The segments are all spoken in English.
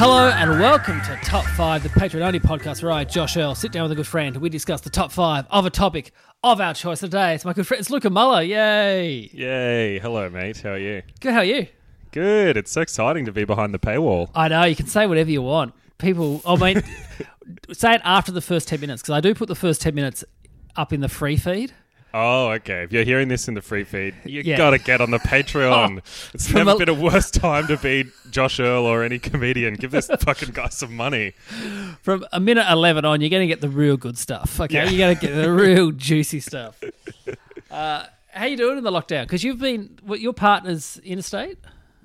Hello and welcome to Top 5, the Patreon only podcast where I, Josh Earl, sit down with a good friend. We discuss the top five of a topic of our choice today. It's my good friend, it's Luca Muller. Yay. Yay. Hello, mate. How are you? Good, how are you? Good. It's so exciting to be behind the paywall. I know, you can say whatever you want. People, oh, I mean, say it after the first 10 minutes because I do put the first 10 minutes up in the free feed. Oh, okay. If you're hearing this in the free feed, you Yeah. gotta get on the Patreon. it's From never a- been a worse time to be Josh Earl or any comedian. Give this fucking guy some money. From a minute 11 on, you're going to get the real good stuff. Okay, Yeah. you're to get the real juicy stuff. Uh, how you doing in the lockdown? Because you've been, what, your partner's interstate?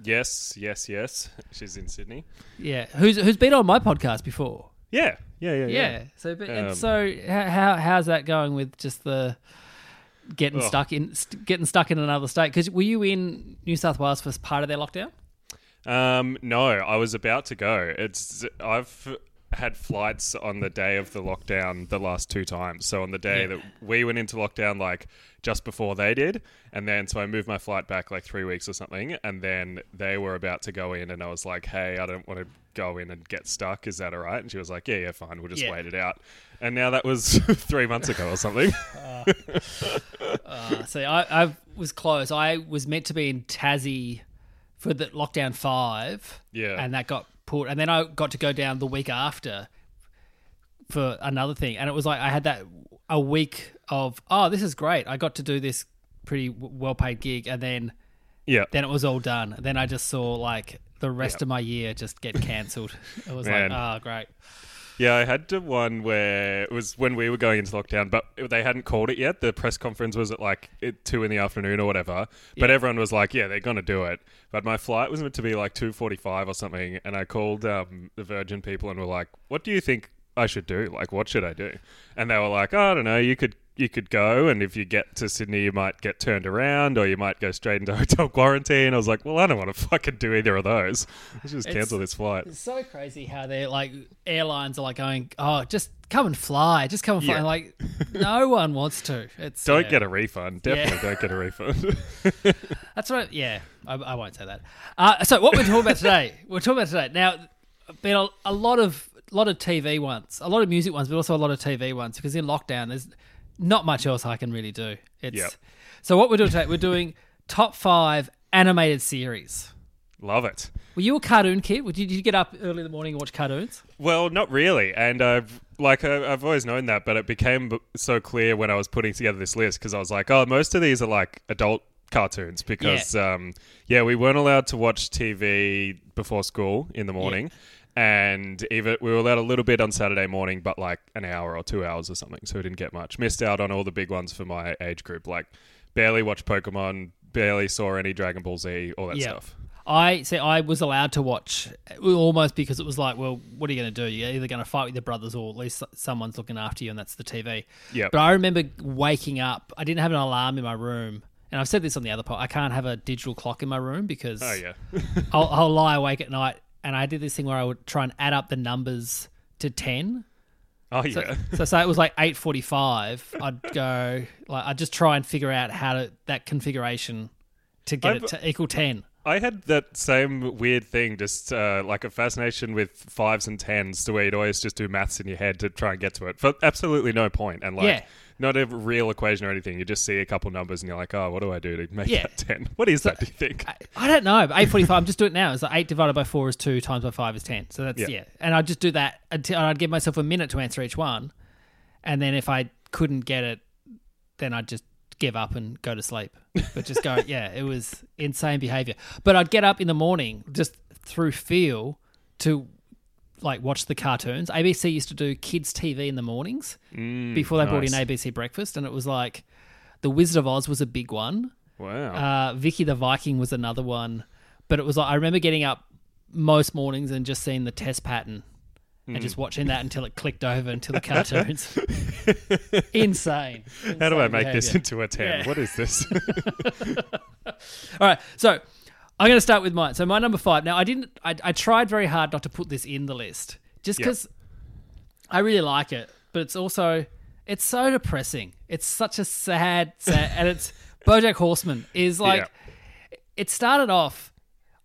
Yes, yes, yes. She's in Sydney. Yeah. Who's who's been on my podcast before? Yeah, yeah, yeah, yeah. Yeah. So, but, and Um, so how, how how's that going with just the getting Ugh. stuck in st- getting stuck in another state? Because were you in New South Wales for part of their lockdown? Um, no, I was about to go. It's I've had flights on the day of the lockdown the last two times. So on the day Yeah. that we went into lockdown, like just before they did, and then so I moved my flight back like three weeks or something, and then they were about to go in, and I was like, "Hey, I don't want to go in and get stuck. Is that all right?" And she was like, "Yeah, yeah, fine. We'll just Yeah. wait it out." And now that was three months ago or something. Uh, so I, I was close. I was meant to be in Tassie for the lockdown five. Yeah. And that got pulled. And then I got to go down the week after for another thing. And it was like I had that a week of oh, this is great. I got to do this pretty well paid gig, and then yeah, then it was all done. Then I just saw like the rest of my year just get cancelled. It was Man. like, oh, great. Yeah, I had to one where it was when we were going into lockdown, but they hadn't called it yet. The press conference was at like two in the afternoon or whatever. But Yeah. everyone was like, "Yeah, they're gonna do it." But my flight was meant to be like two forty-five or something, and I called um, the Virgin people and were like, "What do you think I should do? Like, what should I do?" And they were like, oh, "I don't know. You could." You could go, and if you get to Sydney, you might get turned around, or you might go straight into hotel quarantine. I was like, "Well, I don't want to fucking do either of those. Let's just It's- cancel this flight." It's so crazy how they're like airlines are like going, oh, just come and fly, just come and fly. Yeah. Like no one wants to. It's Don't yeah. get a refund. Definitely don't get a refund. That's right. Yeah, I, I won't say that. Uh, so what we're talking about today? We're talking about today. Now, been a, a lot of lot of TV ones, a lot of music ones, but also a lot of TV ones because in lockdown there's not much else I can really do. It's Yep. so what we're doing today. We're doing top five animated series. Love it. Were you a cartoon kid? Did you, get up early in the morning and watch cartoons? Well, not really, and I've like I've always known that, but it became so clear when I was putting together this list because I was like, oh, most of these are like adult cartoons because yeah. Um, yeah, we weren't allowed to watch TV before school in the morning. And even we were allowed a little bit on Saturday morning, but like an hour or two hours or something, so we didn't get much. Missed out on all the big ones for my age group. Like barely watched Pokemon, barely saw any Dragon Ball Z, all that Yeah. stuff. I say I was allowed to watch almost because it was like, well, what are you going to do? You're either going to fight with your brothers or at least someone's looking after you, and that's the TV. Yep. But I remember waking up. I didn't have an alarm in my room, and I've said this on the other part. I can't have a digital clock in my room because Oh yeah, I'll, I'll lie awake at night, and I did this thing where I would try and add up the numbers to ten. oh So, yeah. so say it was like eight forty-five. I'd go like I'd just try and figure out how to that configuration to get I've- it to equal ten. I had that same weird thing, just uh, like a fascination with fives and tens, to where you'd always just do maths in your head to try and get to it for absolutely no point, and like Yeah. Not a real equation or anything. You just see a couple numbers and you're like, oh, what do I do to make Yeah. that ten? What is that? Do you think? I don't know. Eight forty-five. I'm just doing it now. It's like eight divided by four is two times by five is ten. So that's yeah. Yeah. And I'd just do that until I'd give myself a minute to answer each one, and then if I couldn't get it, then I'd just give up and go to sleep. But just go. yeah, it was insane behavior. But I'd get up in the morning just through feel to like watch the cartoons. ABC used to do kids TV in the mornings before they brought in. ABC Breakfast, and it was like The Wizard of Oz was a big one. Wow. Uh, Vicky the Viking was another one, but it was like I remember getting up most mornings and just seeing the test pattern and just watching that until it clicked over until the cartoons. Insane. How do I Insane make this into a 10? Yeah. What is this? All right, so I'm going to start with mine. So my number five. Now I didn't. I, I tried very hard not to put this in the list, just Yeah. because I really like it, but it's also it's so depressing. It's such a sad, sad, and it's BoJack Horseman is like. It started off.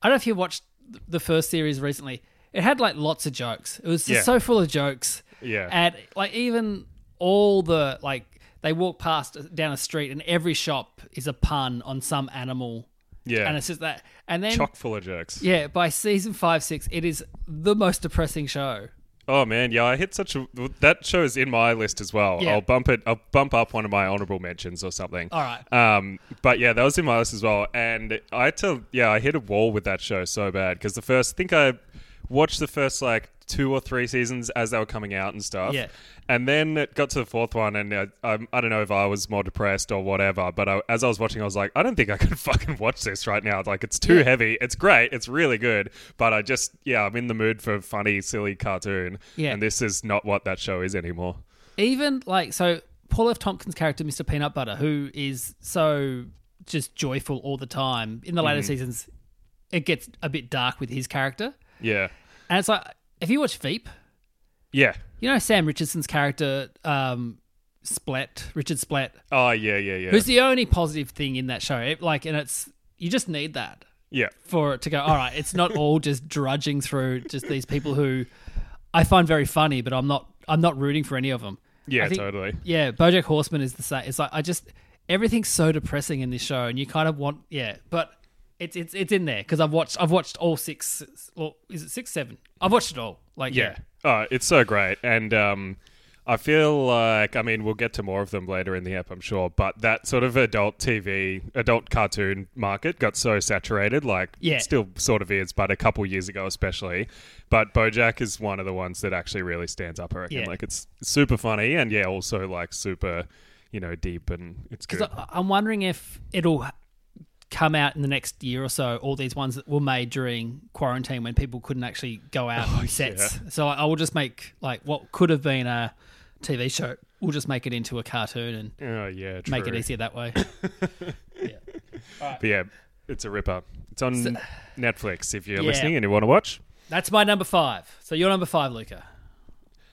I don't know if you watched the first series recently. It had like lots of jokes. It was just Yeah. so full of jokes. Yeah. And like even all the like they walk past uh, down a street and every shop is a pun on some animal. Yeah. And it's just that. And then Chock full of jokes. yeah, by season five, six, it is the most depressing show. Oh man, yeah, I hit such a that show is in my list as well. Yeah. I'll bump it. I'll bump up one of my honorable mentions or something. All right. Um, but yeah, that was in my list as well. And I had to, yeah, I hit a wall with that show so bad because the first, I think I watched the first like two or three seasons as they were coming out and stuff. Yeah. And then it got to the fourth one, and uh, I, I don't know if I was more depressed or whatever. But I, as I was watching, I was like, I don't think I can fucking watch this right now. Like, it's too Yeah. heavy. It's great. It's really good. But I just, yeah, I'm in the mood for funny, silly cartoon. Yeah. And this is not what that show is anymore. Even like so, Paul F. Tompkins' character, Mr. Peanut Butter, who is so just joyful all the time. In the later seasons, it gets a bit dark with his character, Yeah. and it's like if you watch Veep, Yeah. you know Sam Richardson's character, um, Splett, Richard Splett, Oh, yeah, yeah, yeah. who's the only positive thing in that show. It, like, and it's you just need that. yeah. for it to go, all right, it's not all just drudging through just these people who I find very funny, but I'm not I'm not rooting for any of them. Yeah, think- totally. Yeah, BoJack Horseman is the same. It's like I just everything's so depressing in this show, and you kind of want yeah, but it's it's it's in there because I've watched I've watched all six. Well, is it six seven? I've watched it all. Like Yeah. Oh, it's so great. And um, I feel like, I mean, we'll get to more of them later in the app, I'm sure, but that sort of adult TV, adult cartoon market got so saturated. Like, Yeah. it still sort of is, but a couple years ago, especially. But Bojack is one of the ones that actually really stands up, I reckon. Yeah. Like, it's super funny and, yeah, also like super, you know, deep and it's good. Because I'm wondering if it'll come out in the next year or so. All these ones that were made during quarantine when people couldn't actually go out oh, on sets. So I will just make like what could have been a TV show. We'll just make it into a cartoon and oh, yeah, true. make it easier that way. But yeah, it's a ripper. It's on Netflix if you're Yeah. listening and you want to watch. That's my number five. So you're number five, Luca.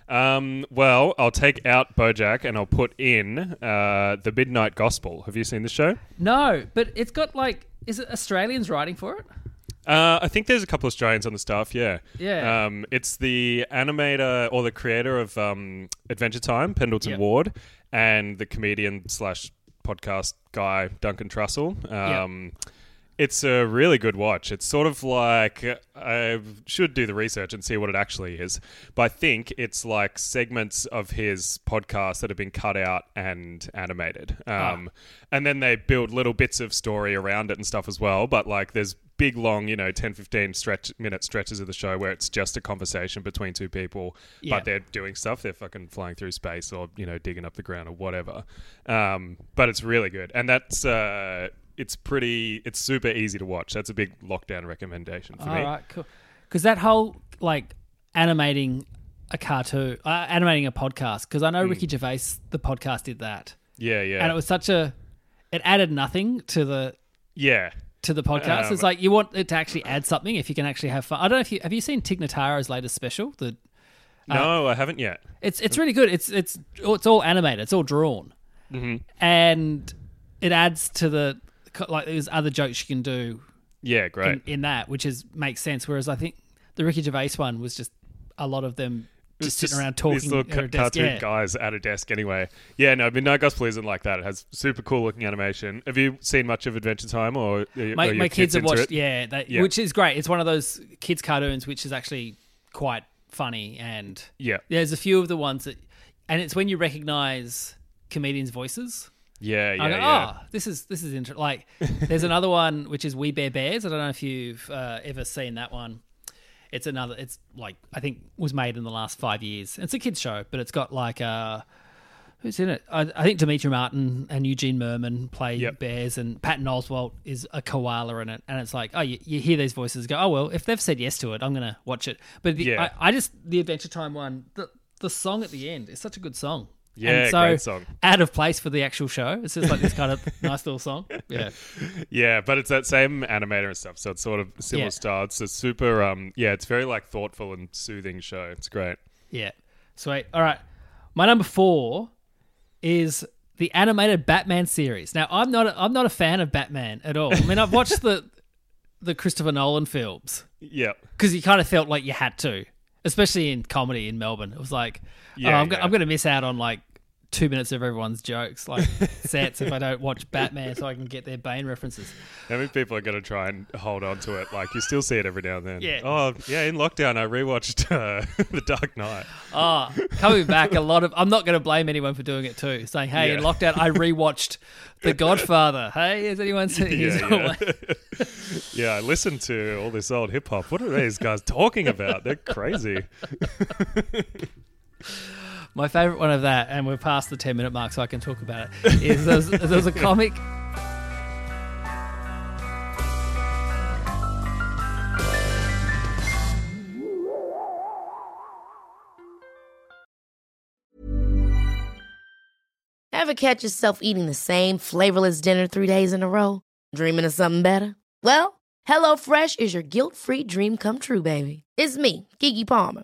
Um, well, I'll take out Bojack and I'll put in uh, the Midnight Gospel. Have you seen the show? No, but it's got like, is it Australians writing for it? Uh, I think there's a couple of Australians on the staff. Yeah, Yeah. Um, it's the animator or the creator of um, Adventure Time, Pendleton Yep. Ward, and the comedian slash podcast guy Duncan Trussell. Um, It's a really good watch. It's sort of like I should do the research and see what it actually is, but I think it's like segments of his podcast that have been cut out and animated, um, and then they build little bits of story around it and stuff as well. But like, there's big, long, you know, 10, 15 stretch minute stretches of the show where it's just a conversation between two people, Yeah. but they're doing stuff. They're fucking flying through space or you know digging up the ground or whatever. Um, but it's really good, and that's. Uh, it's pretty. It's super easy to watch. That's a big lockdown recommendation for All me. right, cool. Because that whole like animating a cartoon, uh, animating a podcast. Because I know Ricky Gervais, the podcast, did that, Yeah, yeah, and it was such a, it added nothing to the yeah. to the podcast. Um, it's like you want it to actually add something if you can actually have fun. I don't know if you have you seen Tig Notaro's latest special. The No, I haven't yet. it's it's really good. It's it's it's all animated. It's all drawn, Mm-hmm. and it adds to the like there's other jokes you can do Yeah, great. in, in that, which is makes sense. Whereas I think the Ricky Gervais one was just a lot of them just It's sitting around talking These little at a desk. cartoon Yeah. guys at a desk anyway. Yeah, no, Midnight Gospel isn't like that. It has super cool looking animation. Have you seen much of Adventure Time or? Uh, are My, my kids have into watched, yeah, that, Yeah. which is great. It's one of those kids cartoons which is actually quite funny, and Yeah, there's a few of the ones that, and it's when you recognize comedians' voices. Yeah, yeah, I go, yeah. oh, this is this is interesting. Like, there's another one which is We Bare Bears. I don't know if you've uh, ever seen that one. It's another. It's like I think was made in the last five years. It's a kids show, but it's got like a. who's in it? I, I think Demetri Martin and Eugene Mirman play Yep. bears, and Patton Oswalt is a koala in it. And it's like, oh, you, you hear these voices go, oh well, if they've said yes to it, I'm gonna watch it. But the, Yeah. I, I just the Adventure Time one, the the song at the end is such a good song. Yeah, and so great song. Out of place for the actual show. It's just like this kind of nice little song. Yeah. Yeah, but it's that same animator and stuff, so it's sort of similar Yeah. style. It's a super, um, yeah, it's very like thoughtful and soothing show. It's great. Yeah. Sweet. All right. My number four is the animated Batman series. Now, I'm not a, I'm not a fan of Batman at all. I mean, I've watched the the Christopher Nolan films Yeah, because you kind of felt like you had to, especially in comedy in Melbourne. It was like, Yeah, oh, I'm, yeah. I'm going to miss out on like two minutes of everyone's jokes, like sets, if I don't watch Batman, so I can get their Bane references. how many people are going to try and hold on to it? Like you still see it every now and then. Yeah. Oh, yeah. In lockdown, I rewatched uh, The Dark Knight. Ah, coming back, a lot of. I'm not going to blame anyone for doing it too. Saying, "Hey, in lockdown, I rewatched The Godfather." Hey, has anyone seen? Yeah, yeah. always- yeah, I listened to all this old hip hop. What are these guys talking about? They're crazy. My favorite one of that, and we're past the 10 minute mark, so I can talk about it. Is there's, there's a comic. Ever catch yourself eating the same flavorless dinner three days in a row? Dreaming of something better? Well, HelloFresh is your guilt free dream come true, baby. It's me, Keke Palmer.